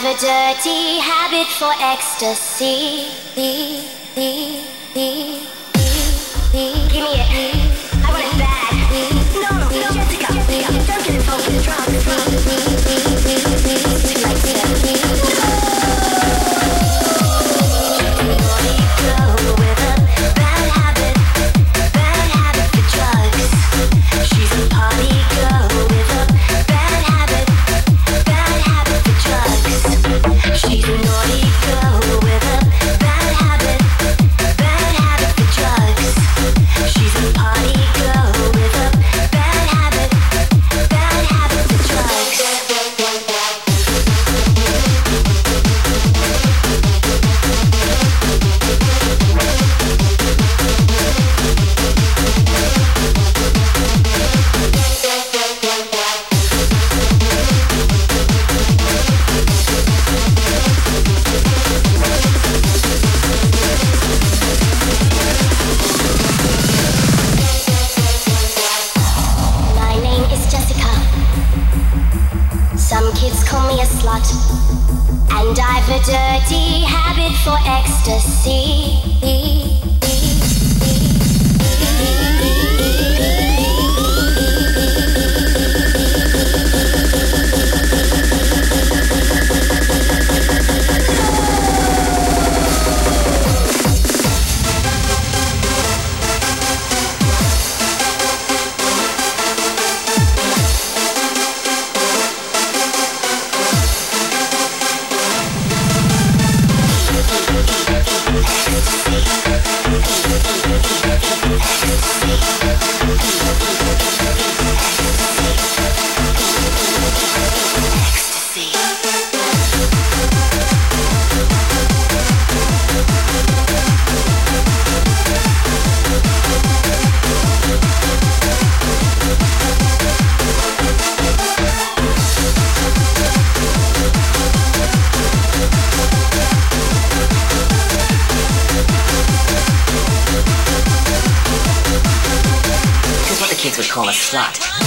I've a dirty habit for ecstasy. Give me it. I want it bad. No, no, no, Jessica. Don't get involved with drugs. Like Ecstasy. call a slut.